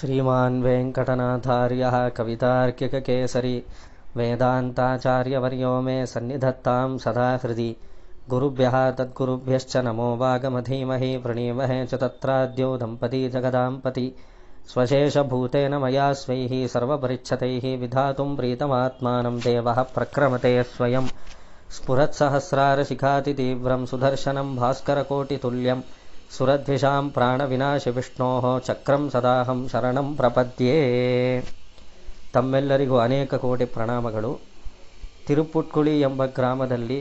श्रीमान् वेङ्कटनाथार्यः कवितार्किककेसरी वेदान्ताचार्यवर्यो मे सन्निधत्तां सदा हृदि। गुरुभ्यः तद्गुरुभ्यश्च नमो वागमधीमहि प्रणीमहे च तत्राद्यो दम्पती जगदाम्पति। स्वशेषभूतेन मया स्वैः सर्वपरिच्छतैः विधातुं प्रीतमात्मानं देवः प्रक्रमते स्वयं। स्फुरत्सहस्रारशिखातितीव्रं सुदर्शनं भास्करकोटितुल्यं ಸುರದ್ವಿಷಾಂ ಪ್ರಾಣವಿನಾಶ ವಿಷ್ಣೋ ಚಕ್ರಂ ಸದಾಹಂ ಶರಣಂ ಪ್ರಪದ್ಯೇ ತಮ್ಮೆಲ್ಲರಿಗೂ ಅನೇಕ ಕೋಟಿ ಪ್ರಣಾಮಗಳು. ತಿರುಪುಟ್ಕುಳಿ ಎಂಬ ಗ್ರಾಮದಲ್ಲಿ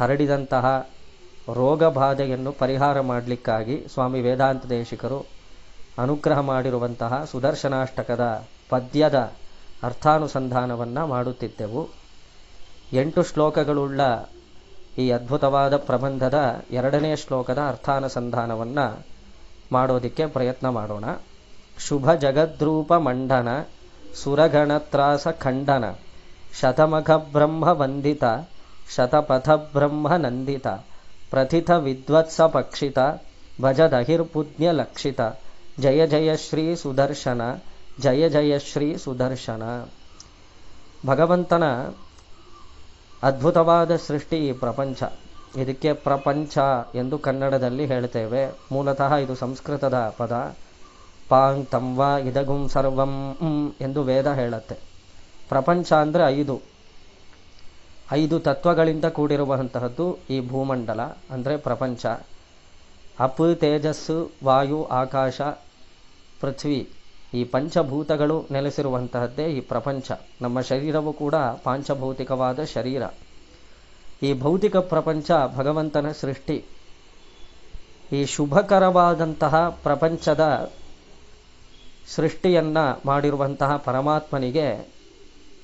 ಹರಡಿದಂತಹ ರೋಗ ಬಾಧೆಯನ್ನು ಪರಿಹಾರ ಮಾಡಲಿಕ್ಕಾಗಿ ಸ್ವಾಮಿ ವೇದಾಂತ ದೇಶಿಕರು ಅನುಗ್ರಹ ಮಾಡಿರುವಂತಹ ಸುದರ್ಶನಾಷ್ಟಕದ ಪದ್ಯದ ಅರ್ಥಾನುಸಂಧಾನವನ್ನು ಮಾಡುತ್ತಿದ್ದೆವು. ಎಂಟು ಶ್ಲೋಕಗಳುಳ್ಳ ಈ ಅದ್ಭುತವಾದ ಪ್ರಬಂಧದ ಎರಡನೇ ಶ್ಲೋಕದ ಅರ್ಥಾನುಸಂಧಾನವನ್ನು ಮಾಡೋದಿಕ್ಕೆ ಪ್ರಯತ್ನ ಮಾಡೋಣ. ಶುಭ ಜಗದ್ರೂಪ ಮಂಡನ ಸುರಗಣತ್ರಾಸ ಖಂಡನ, ಶತಮಖ ಬ್ರಹ್ಮ ವಂದಿತ, ಶತಪಥ ಬ್ರಹ್ಮ ನಂದಿತ, ಪ್ರಥಿತ ವಿದ್ವತ್ಸ ಪಕ್ಷಿತ ಭಜದಹಿರ್ಪುಜ್ಞ ಲಕ್ಷಿತ, ಜಯ ಜಯ ಶ್ರೀ ಸುದರ್ಶನ, ಜಯ ಜಯ ಶ್ರೀ ಸುದರ್ಶನ. ಭಗವಂತನ ಅದ್ಭುತವಾದ ಸೃಷ್ಟಿ ಈ ಪ್ರಪಂಚ. ಇದಕ್ಕೆ ಪ್ರಪಂಚ ಎಂದು ಕನ್ನಡದಲ್ಲಿ ಹೇಳ್ತೇವೆ. ಮೂಲತಃ ಇದು ಸಂಸ್ಕೃತದ ಪದ. ಪಾಂಗ್ ತಂವ ಇದಗುಂ ಸರ್ವಂ ಎಂದು ವೇದ ಹೇಳುತ್ತೆ. ಪ್ರಪಂಚ ಅಂದರೆ ಐದು. ಐದು ತತ್ವಗಳಿಂದ ಕೂಡಿರುವಂತಹದ್ದು ಈ ಭೂಮಂಡಲ ಅಂದರೆ ಪ್ರಪಂಚ. ಅಪ್, ತೇಜಸ್ಸು, ವಾಯು, ಆಕಾಶ, ಪೃಥ್ವಿ. ಈ ಪಂಚಭೂತಗಳು ನೆಲೆಸಿರುವಂತಹದ್ದೇ ಈ ಪ್ರಪಂಚ. ನಮ್ಮ ಶರೀರವು ಕೂಡ ಪಾಂಚಭೌತಿಕವಾದ ಶರೀರ. ಈ ಭೌತಿಕ ಪ್ರಪಂಚ ಭಗವಂತನ ಸೃಷ್ಟಿ. ಈ ಶುಭಕರವಾದಂತಹ ಪ್ರಪಂಚದ ಸೃಷ್ಟಿಯನ್ನು ಮಾಡಿರುವಂತಹ ಪರಮಾತ್ಮನಿಗೆ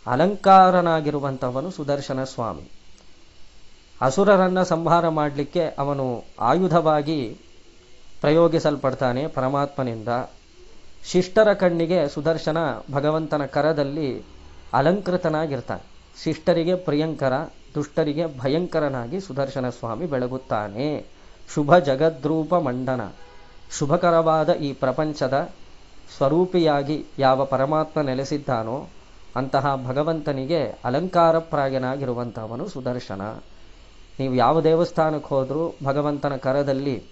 ಅಲಂಕಾರನಾಗಿರುವಂಥವನು ಸುದರ್ಶನ ಸ್ವಾಮಿ. ಅಸುರರನ್ನ ಸಂಹಾರ ಮಾಡಲಿಕ್ಕೆ ಅವನು ಆಯುಧವಾಗಿ ಪ್ರಯೋಗಿಸಲ್ಪಡ್ತಾನೆ ಪರಮಾತ್ಮನಿಂದ. ಶಿಷ್ಟರ ಕಣ್ಣಿಗೆ ಸುದರ್ಶನ ಭಗವಂತನ ಕರದಲ್ಲಿ ಅಲಂಕೃತನಾಗಿರ್ತಾನೆ. ಶಿಷ್ಟರಿಗೆ ಪ್ರಿಯಂಕರ, ದುಷ್ಟರಿಗೆ ಭಯಂಕರನಾಗಿ ಸುದರ್ಶನ ಸ್ವಾಮಿ ಬೆಳಗುತ್ತಾನೆ. ಶುಭ ಜಗದ್ರೂಪ ಮಂಡನ. ಶುಭಕರವಾದ ಈ ಪ್ರಪಂಚದ ಸ್ವರೂಪಿಯಾಗಿ ಯಾವ ಪರಮಾತ್ಮ ನೆಲೆಸಿದ್ದಾನೋ ಅಂತಹ ಭಗವಂತನಿಗೆ ಅಲಂಕಾರಪ್ರಾಯನಾಗಿರುವಂತಹವನು ಸುದರ್ಶನ. ನೀವು ಯಾವ ದೇವಸ್ಥಾನಕ್ಕೆ ಹೋದರೂ ಭಗವಂತನ ಕರದಲ್ಲಿ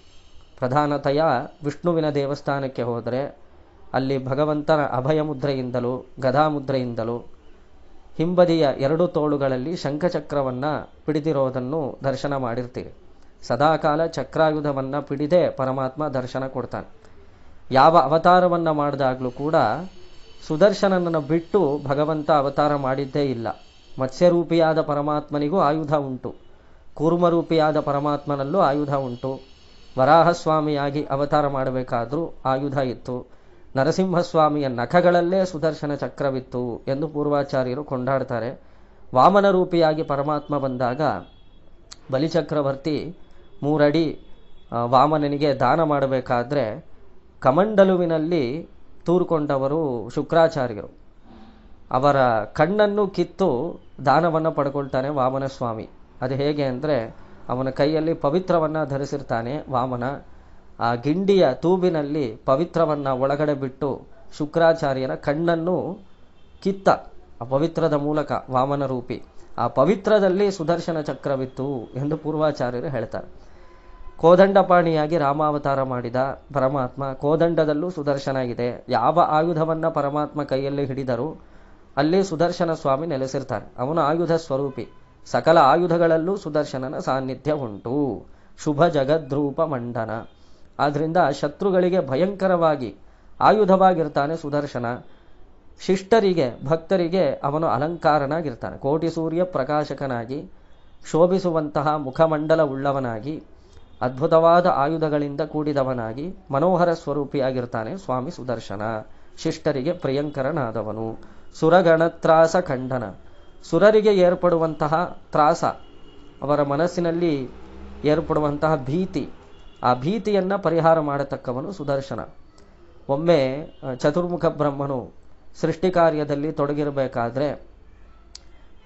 ಪ್ರಧಾನತೆಯ ವಿಷ್ಣುವಿನ ದೇವಸ್ಥಾನಕ್ಕೆ ಹೋದರೆ ಅಲ್ಲಿ ಭಗವಂತನ ಅಭಯ ಮುದ್ರೆಯಿಂದಲೂ ಗದಾ ಮುದ್ರೆಯಿಂದಲೂ ಹಿಂಬದಿಯ ಎರಡು ತೋಳುಗಳಲ್ಲಿ ಶಂಖಚಕ್ರವನ್ನು ಪಿಡಿದಿರೋದನ್ನು ದರ್ಶನ ಮಾಡಿರ್ತೀರಿ. ಸದಾಕಾಲ ಚಕ್ರಾಯುಧವನ್ನು ಪಿಡಿದೇ ಪರಮಾತ್ಮ ದರ್ಶನ ಕೊಡ್ತಾನೆ. ಯಾವ ಅವತಾರವನ್ನು ಮಾಡಿದಾಗಲೂ ಕೂಡ ಸುದರ್ಶನನನ್ನು ಬಿಟ್ಟು ಭಗವಂತ ಅವತಾರ ಮಾಡಿದ್ದೇ ಇಲ್ಲ. ಮತ್ಸ್ಯರೂಪಿಯಾದ ಪರಮಾತ್ಮನಿಗೂ ಆಯುಧ ಉಂಟು. ಕೂರ್ಮರೂಪಿಯಾದ ಪರಮಾತ್ಮನಲ್ಲೂ ಆಯುಧ ಉಂಟು. ವರಾಹಸ್ವಾಮಿಯಾಗಿ ಅವತಾರ ಮಾಡಬೇಕಾದ್ರೂ ಆಯುಧ ಇತ್ತು. ನರಸಿಂಹಸ್ವಾಮಿಯ ನಖಗಳಲ್ಲೇ ಸುದರ್ಶನ ಚಕ್ರವಿತ್ತು ಎಂದು ಪೂರ್ವಾಚಾರ್ಯರು ಕೊಂಡಾಡ್ತಾರೆ. ವಾಮನ ರೂಪಿಯಾಗಿ ಪರಮಾತ್ಮ ಬಂದಾಗ ಬಲಿಚಕ್ರವರ್ತಿ ಮೂರಡಿ ವಾಮನನಿಗೆ ದಾನ ಮಾಡಬೇಕಾದ್ರೆ ಕಮಂಡಲುವಿನಲ್ಲಿ ತೂರ್ಕೊಂಡವರು ಶುಕ್ರಾಚಾರ್ಯರು. ಅವರ ಕಣ್ಣನ್ನು ಕಿತ್ತು ದಾನವನ್ನು ಪಡ್ಕೊಳ್ತಾನೆ ವಾಮನ ಸ್ವಾಮಿ. ಅದು ಹೇಗೆ ಅಂದರೆ ಅವನ ಕೈಯಲ್ಲಿ ಪವಿತ್ರವನ್ನು ಧರಿಸಿರ್ತಾನೆ ವಾಮನ. ಆ ಗಿಂಡಿಯ ತೂಬಿನಲ್ಲಿ ಪವಿತ್ರವನ್ನ ಒಳಗಡೆ ಬಿಟ್ಟು ಶುಕ್ರಾಚಾರ್ಯನ ಕಣ್ಣನ್ನು ಕಿತ್ತ ಆ ಪವಿತ್ರದ ಮೂಲಕ ವಾಮನ ರೂಪಿ. ಆ ಪವಿತ್ರದಲ್ಲಿ ಸುದರ್ಶನ ಚಕ್ರವಿತ್ತು ಎಂದು ಪೂರ್ವಾಚಾರ್ಯರು ಹೇಳ್ತಾರೆ. ಕೋದಂಡಪಾಣಿಯಾಗಿ ರಾಮಾವತಾರ ಮಾಡಿದ ಪರಮಾತ್ಮ ಕೋದಂಡದಲ್ಲೂ ಸುದರ್ಶನ ಇದೆ. ಯಾವ ಆಯುಧವನ್ನ ಪರಮಾತ್ಮ ಕೈಯಲ್ಲಿ ಹಿಡಿದರೂ ಅಲ್ಲಿ ಸುದರ್ಶನ ಸ್ವಾಮಿ ನೆಲೆಸಿರ್ತಾರೆ. ಅವನ ಆಯುಧ ಸ್ವರೂಪಿ. ಸಕಲ ಆಯುಧಗಳಲ್ಲೂ ಸುದರ್ಶನನ ಸಾನ್ನಿಧ್ಯ ಉಂಟು. ಶುಭ ಜಗದ್ರೂಪ ಮಂಡನ. ಆದ್ರಿಂದ ಶತ್ರುಗಳಿಗೆ ಭಯಂಕರವಾಗಿ ಆಯುಧವಾಗಿರ್ತಾನೆ ಸುದರ್ಶನ. ಶಿಷ್ಟರಿಗೆ, ಭಕ್ತರಿಗೆ ಅವನು ಅಲಂಕಾರನಾಗಿರ್ತಾನೆ. ಕೋಟಿ ಸೂರ್ಯ ಪ್ರಕಾಶಕನಾಗಿ, ಶೋಭಿಸುವಂತಹ ಮುಖಮಂಡಲ ಉಳ್ಳವನಾಗಿ ಅದ್ಭುತವಾದ ಆಯುಧಗಳಿಂದ ಕೂಡಿದವನಾಗಿ, ಮನೋಹರ ಸ್ವರೂಪಿಯಾಗಿರ್ತಾನೆ ಸ್ವಾಮಿ ಸುದರ್ಶನ. ಶಿಷ್ಟರಿಗೆ ಪ್ರಿಯಂಕರನಾದವನು. ಸುರಗಣತ್ರಾಸ ಖಂಡನ. ಸುರರಿಗೆ ಏರ್ಪಡುವಂತಹ ತ್ರಾಸ, ಅವರ ಮನಸ್ಸಿನಲ್ಲಿ ಏರ್ಪಡುವಂತಹ ಭೀತಿ ಆ ಭೀತಿಯನ್ನು ಪರಿಹಾರ ಮಾಡತಕ್ಕವನು ಸುದರ್ಶನ. ಒಮ್ಮೆ ಚತುರ್ಮುಖ ಬ್ರಹ್ಮನು ಸೃಷ್ಟಿ ಕಾರ್ಯದಲ್ಲಿ ತೊಡಗಿರಬೇಕಾದ್ರೆ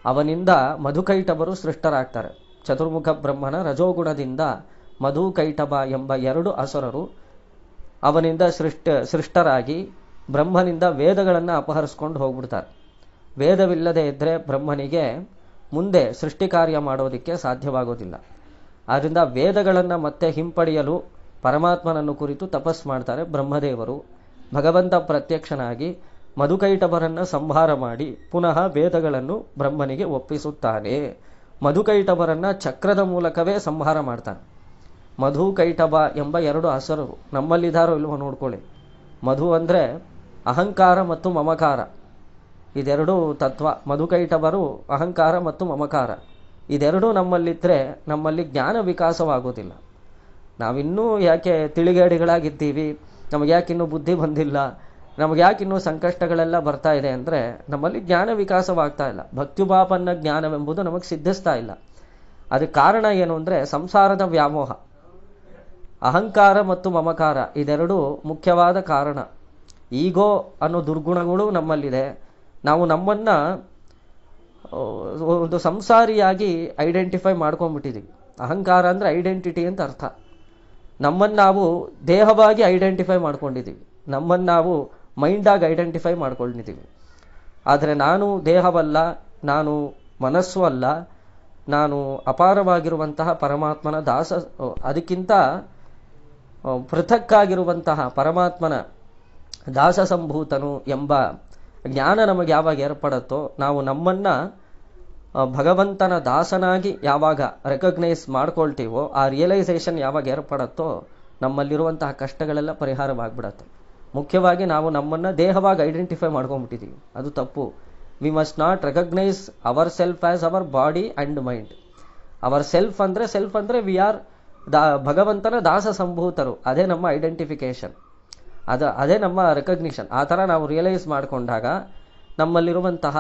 ಅವನಿಂದ ಮಧುಕೈಟಬರು ಸೃಷ್ಟರಾಗ್ತಾರೆ. ಚತುರ್ಮುಖ ಬ್ರಹ್ಮನ ರಜೋಗುಣದಿಂದ ಮಧು ಕೈಟಬ ಎಂಬ ಎರಡು ಅಸುರರು ಅವನಿಂದ ಸೃಷ್ಟ, ಸೃಷ್ಟರಾಗಿ ಬ್ರಹ್ಮನಿಂದ ವೇದಗಳನ್ನು ಅಪಹರಿಸ್ಕೊಂಡು ಹೋಗ್ಬಿಡ್ತಾರೆ. ವೇದವಿಲ್ಲದೆ ಇದ್ದರೆ ಬ್ರಹ್ಮನಿಗೆ ಮುಂದೆ ಸೃಷ್ಟಿ ಕಾರ್ಯ ಮಾಡೋದಕ್ಕೆ ಸಾಧ್ಯವಾಗೋದಿಲ್ಲ. ಆದ್ದರಿಂದ ವೇದಗಳನ್ನು ಮತ್ತೆ ಹಿಂಪಡೆಯಲು ಪರಮಾತ್ಮನನ್ನು ಕುರಿತು ತಪಸ್ ಮಾಡ್ತಾರೆ ಬ್ರಹ್ಮದೇವರು. ಭಗವಂತ ಪ್ರತ್ಯಕ್ಷನಾಗಿ ಮಧುಕೈಟಭರನ್ನು ಸಂಹಾರ ಮಾಡಿ ಪುನಃ ವೇದಗಳನ್ನು ಬ್ರಹ್ಮನಿಗೆ ಒಪ್ಪಿಸುತ್ತಾನೆ. ಮಧುಕೈಟಭರನ್ನ ಚಕ್ರದ ಮೂಲಕವೇ ಸಂಹಾರ ಮಾಡ್ತಾನೆ. ಮಧು ಕೈಟಭ ಎಂಬ ಎರಡು ಹಸರು ನಮ್ಮಲ್ಲಿದ್ದಾರೋ ಇಲ್ವೋ ನೋಡ್ಕೊಳ್ಳಿ. ಮಧು ಅಂದರೆ ಅಹಂಕಾರ ಮತ್ತು ಮಮಕಾರ. ಇದೆರಡು ತತ್ವ. ಮಧುಕೈಟಭರು ಅಹಂಕಾರ ಮತ್ತು ಮಮಕಾರ. ಇದೆರಡೂ ನಮ್ಮಲ್ಲಿದ್ದರೆ ನಮ್ಮಲ್ಲಿ ಜ್ಞಾನ ವಿಕಾಸವಾಗೋದಿಲ್ಲ ನಾವಿನ್ನೂ ಯಾಕೆ ತಿಳಿಗೇಡಿಗಳಾಗಿದ್ದೀವಿ? ನಮಗೆ ಇನ್ನೂ ಬುದ್ಧಿ ಬಂದಿಲ್ಲ? ನಮಗೆ ಇನ್ನೂ ಸಂಕಷ್ಟಗಳೆಲ್ಲ ಬರ್ತಾ ಇದೆ ಅಂದರೆ ನಮ್ಮಲ್ಲಿ ಜ್ಞಾನ ವಿಕಾಸವಾಗ್ತಾ ಇಲ್ಲ. ಭಕ್ತಿಭಾಪನ್ನ ಜ್ಞಾನವೆಂಬುದು ನಮಗೆ ಸಿದ್ಧಿಸ್ತಾ ಇಲ್ಲ. ಅದಕ್ಕೆ ಕಾರಣ ಏನು ಅಂದರೆ ಸಂಸಾರದ ವ್ಯಾಮೋಹ. ಅಹಂಕಾರ ಮತ್ತು ಮಮಕಾರ ಇದೆರಡು ಮುಖ್ಯವಾದ ಕಾರಣ. ಈಗೋ ಅನ್ನೋ ದುರ್ಗುಣಗಳು ನಮ್ಮಲ್ಲಿದೆ. ನಾವು ನಮ್ಮನ್ನ ಒಂದು ಸಂಸಾರಿಯಾಗಿ ಐಡೆಂಟಿಫೈ ಮಾಡ್ಕೊಂಡ್ಬಿಟ್ಟಿದ್ದೀವಿ ಅಹಂಕಾರ ಅಂದರೆ ಐಡೆಂಟಿಟಿ ಅಂತ ಅರ್ಥ. ನಮ್ಮನ್ನು ನಾವು ದೇಹವಾಗಿ ಐಡೆಂಟಿಫೈ ಮಾಡ್ಕೊಂಡಿದ್ದೀವಿ ನಮ್ಮನ್ನು ನಾವು ಮೈಂಡಾಗಿ ಐಡೆಂಟಿಫೈ ಮಾಡ್ಕೊಂಡಿದ್ದೀವಿ ಆದರೆ ನಾನು ದೇಹವಲ್ಲ, ನಾನು ಮನಸ್ಸು ಅಲ್ಲ, ನಾನು ಅಪಾರವಾಗಿರುವಂತಹ ಪರಮಾತ್ಮನ ದಾಸ ಅದಕ್ಕಿಂತ ಪೃಥಕ್ಕಾಗಿರುವಂತಹ ಪರಮಾತ್ಮನ ದಾಸ ಸಂಭೂತನು ಎಂಬ ಜ್ಞಾನ ನಮಗೆ ಯಾವಾಗ ಏರ್ಪಡುತ್ತೋ, ನಾವು ನಮ್ಮನ್ನ ಭಗವಂತನ ದಾಸನಾಗಿ ಯಾವಾಗ ರೆಕಗ್ನೈಸ್ ಮಾಡ್ಕೊಳ್ತೀವೋ, ಆ ರಿಯಲೈಸೇಷನ್ ಯಾವಾಗ ಏರ್ಪಡತ್ತೋ, ನಮ್ಮಲ್ಲಿರುವಂತಹ ಕಷ್ಟಗಳೆಲ್ಲ ಪರಿಹಾರವಾಗ್ಬಿಡತ್ತೆ. ಮುಖ್ಯವಾಗಿ ನಾವು ನಮ್ಮನ್ನ ದೇಹವಾಗಿ ಐಡೆಂಟಿಫೈ ಮಾಡ್ಕೊಂಡ್ಬಿಟ್ಟಿದ್ದೀವಿ ಅದು ತಪ್ಪು. We must not recognise our self as our body and mind our self ಅಂದ್ರೆ ಸೆಲ್ಫ್ ಅಂದ್ರೆ ವಿ ಆರ್ ದಾ, ಭಗವಂತನ ದಾಸ ಸಂಭೂತರು. ಅದೇ ನಮ್ಮ ಐಡೆಂಟಿಫಿಕೇಶನ್ ಅದ, ಅದೇ ನಮ್ಮ ರೆಕಗ್ನಿಷನ್ ಆ ಥರ ನಾವು ರಿಯಲೈಸ್ ಮಾಡಿಕೊಂಡಾಗ ನಮ್ಮಲ್ಲಿರುವಂತಹ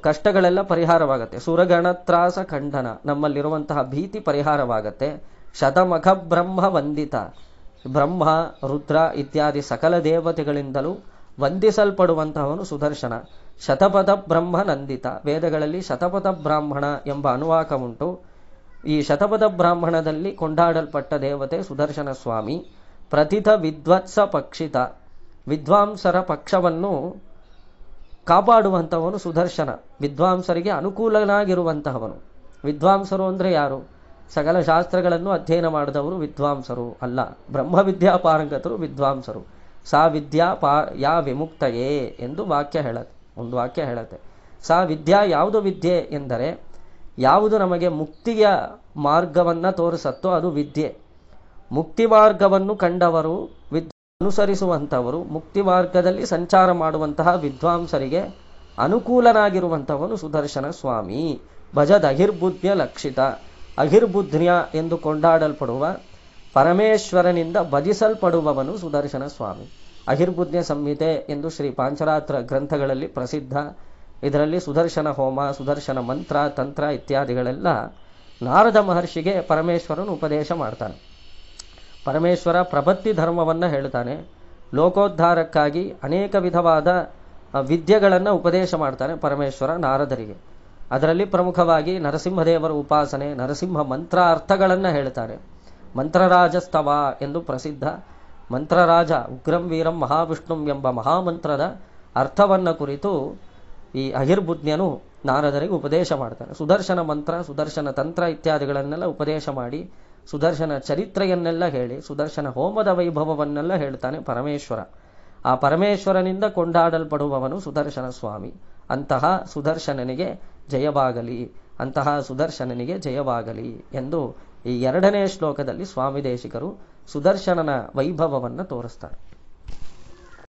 ಕಷ್ಟಗಳೆಲ್ಲ ಪರಿಹಾರವಾಗತ್ತೆ. ಸುರಗಣತ್ರಾಸ ಖಂಡನ ನಮ್ಮಲ್ಲಿರುವಂತಹ ಭೀತಿ ಪರಿಹಾರವಾಗತ್ತೆ. ಶತಮಖ, ಬ್ರಹ್ಮ, ವಂದಿತ. ಬ್ರಹ್ಮ, ರುದ್ರ ಇತ್ಯಾದಿ ಸಕಲ ದೇವತೆಗಳಿಂದಲೂ ವಂದಿಸಲ್ಪಡುವಂತಹವನು ಸುದರ್ಶನ. ಶತಪಥ, ಬ್ರಹ್ಮ, ನಂದಿತ. ವೇದಗಳಲ್ಲಿ ಶತಪಥ, ಬ್ರಾಹ್ಮಣ ಎಂಬ ಅನುವಾಕ ಉಂಟು. ಈ ಶತಪಥ, ಬ್ರಾಹ್ಮಣದಲ್ಲಿ ಕೊಂಡಾಡಲ್ಪಟ್ಟ ದೇವತೆ ಸುದರ್ಶನ ಸ್ವಾಮಿ. ಪ್ರಥಿತ ವಿದ್ವತ್ಸ ಪಕ್ಷಿತ. ವಿದ್ವಾಂಸರ ಪಕ್ಷವನ್ನು ಕಾಪಾಡುವಂಥವನು ಸುದರ್ಶನ. ವಿದ್ವಾಂಸರಿಗೆ ಅನುಕೂಲನಾಗಿರುವಂತಹವನು. ವಿದ್ವಾಂಸರು ಅಂದರೆ ಯಾರು? ಸಕಲ ಶಾಸ್ತ್ರಗಳನ್ನು ಅಧ್ಯಯನ ಮಾಡಿದವರು ವಿದ್ವಾಂಸರು ಅಲ್ಲ. ಬ್ರಹ್ಮವಿದ್ಯಾ ಪಾರಂಗತರು ವಿದ್ವಾಂಸರು. ಸಾ ವಿದ್ಯಾ ಪಾ ಯಾ ವಿಮುಕ್ತಯೇ ಎಂದು ವಾಕ್ಯ ಹೇಳತ್ತೆ ಒಂದು ವಾಕ್ಯ ಹೇಳತ್ತೆ. ಸಾ ವಿದ್ಯಾ ಯಾವುದು ವಿದ್ಯೆ ಎಂದರೆ, ಯಾವುದು ನಮಗೆ ಮುಕ್ತಿಯ ಮಾರ್ಗವನ್ನ ತೋರಿಸತ್ತೋ ಅದು ವಿದ್ಯೆ. ಮುಕ್ತಿ ಮಾರ್ಗವನ್ನು ಕಂಡವರು ವಿದ್ ಅನುಸರಿಸುವಂಥವರು, ಮುಕ್ತಿ ಮಾರ್ಗದಲ್ಲಿ ಸಂಚಾರ ಮಾಡುವಂತಹ ವಿದ್ವಾಂಸರಿಗೆ ಅನುಕೂಲನಾಗಿರುವಂಥವನು ಸುದರ್ಶನ ಸ್ವಾಮಿ. ಭಜದ ಅಹಿರ್ಬುದ್ಧ್ಯ ಲಕ್ಷಿತ. ಅಹಿರ್ಬುದ್ಧ್ಯ ಎಂದು ಕೊಂಡಾಡಲ್ಪಡುವ, ಪರಮೇಶ್ವರನಿಂದ ಭಜಿಸಲ್ಪಡುವವನು ಸುದರ್ಶನ ಸ್ವಾಮಿ. ಅಹಿರ್ಬುದ್ಧ ಸಂಹಿತೆ ಎಂದು ಶ್ರೀ ಪಾಂಚರಾತ್ರ ಗ್ರಂಥಗಳಲ್ಲಿ ಪ್ರಸಿದ್ಧ. ಇದರಲ್ಲಿ ಸುದರ್ಶನ ಹೋಮ, ಸುದರ್ಶನ ಮಂತ್ರ, ತಂತ್ರ ಇತ್ಯಾದಿಗಳೆಲ್ಲ ನಾರದ ಮಹರ್ಷಿಗೆ ಪರಮೇಶ್ವರನು ಉಪದೇಶ ಮಾಡ್ತಾನೆ. ಪರಮೇಶ್ವರ ಪ್ರಭತ್ತಿ ಧರ್ಮವನ್ನು ಹೇಳ್ತಾನೆ ಲೋಕೋದ್ಧಾರಕ್ಕಾಗಿ ಅನೇಕ ವಿಧವಾದ ವಿದ್ಯೆಗಳನ್ನು ಉಪದೇಶ ಮಾಡ್ತಾನೆ ಪರಮೇಶ್ವರ ನಾರದರಿಗೆ. ಅದರಲ್ಲಿ ಪ್ರಮುಖವಾಗಿ ನರಸಿಂಹದೇವರ ಉಪಾಸನೆ, ನರಸಿಂಹ ಮಂತ್ರ ಅರ್ಥಗಳನ್ನು ಹೇಳ್ತಾರೆ ಮಂತ್ರರಾಜಸ್ತವ ಎಂದು ಪ್ರಸಿದ್ಧ ಮಂತ್ರರಾಜ ಉಗ್ರಂ ವೀರಂ ಮಹಾವಿಷ್ಣುಂ ಎಂಬ ಮಹಾಮಂತ್ರದ ಅರ್ಥವನ್ನು ಕುರಿತು ಈ ಅಹಿರ್ಬುಜ್ಞನು ನಾರದರಿಗೆ ಉಪದೇಶ ಮಾಡ್ತಾನೆ. ಸುದರ್ಶನ ಮಂತ್ರ, ಸುದರ್ಶನ ತಂತ್ರ ಇತ್ಯಾದಿಗಳನ್ನೆಲ್ಲ ಉಪದೇಶ ಮಾಡಿ ಸುದರ್ಶನ ಚರಿತ್ರೆಯನ್ನೆಲ್ಲ ಹೇಳಿ, ಸುದರ್ಶನ ಹೋಮದ ವೈಭವವನ್ನೆಲ್ಲ ಹೇಳ್ತಾನೆ ಪರಮೇಶ್ವರ. ಆ ಪರಮೇಶ್ವರನಿಂದ ಕೊಂಡಾಡಲ್ಪಡುವವನು ಸುದರ್ಶನ ಸ್ವಾಮಿ. ಅಂತಹ ಸುದರ್ಶನನಿಗೆ ಜಯವಾಗಲಿ, ಅಂತಹ ಸುದರ್ಶನನಿಗೆ ಜಯವಾಗಲಿ ಎಂದು ಈ ಎರಡನೇ ಶ್ಲೋಕದಲ್ಲಿ ಸ್ವಾಮಿ ದೇಶಿಕರು ಸುದರ್ಶನನ ವೈಭವವನ್ನು ತೋರಿಸ್ತಾರೆ.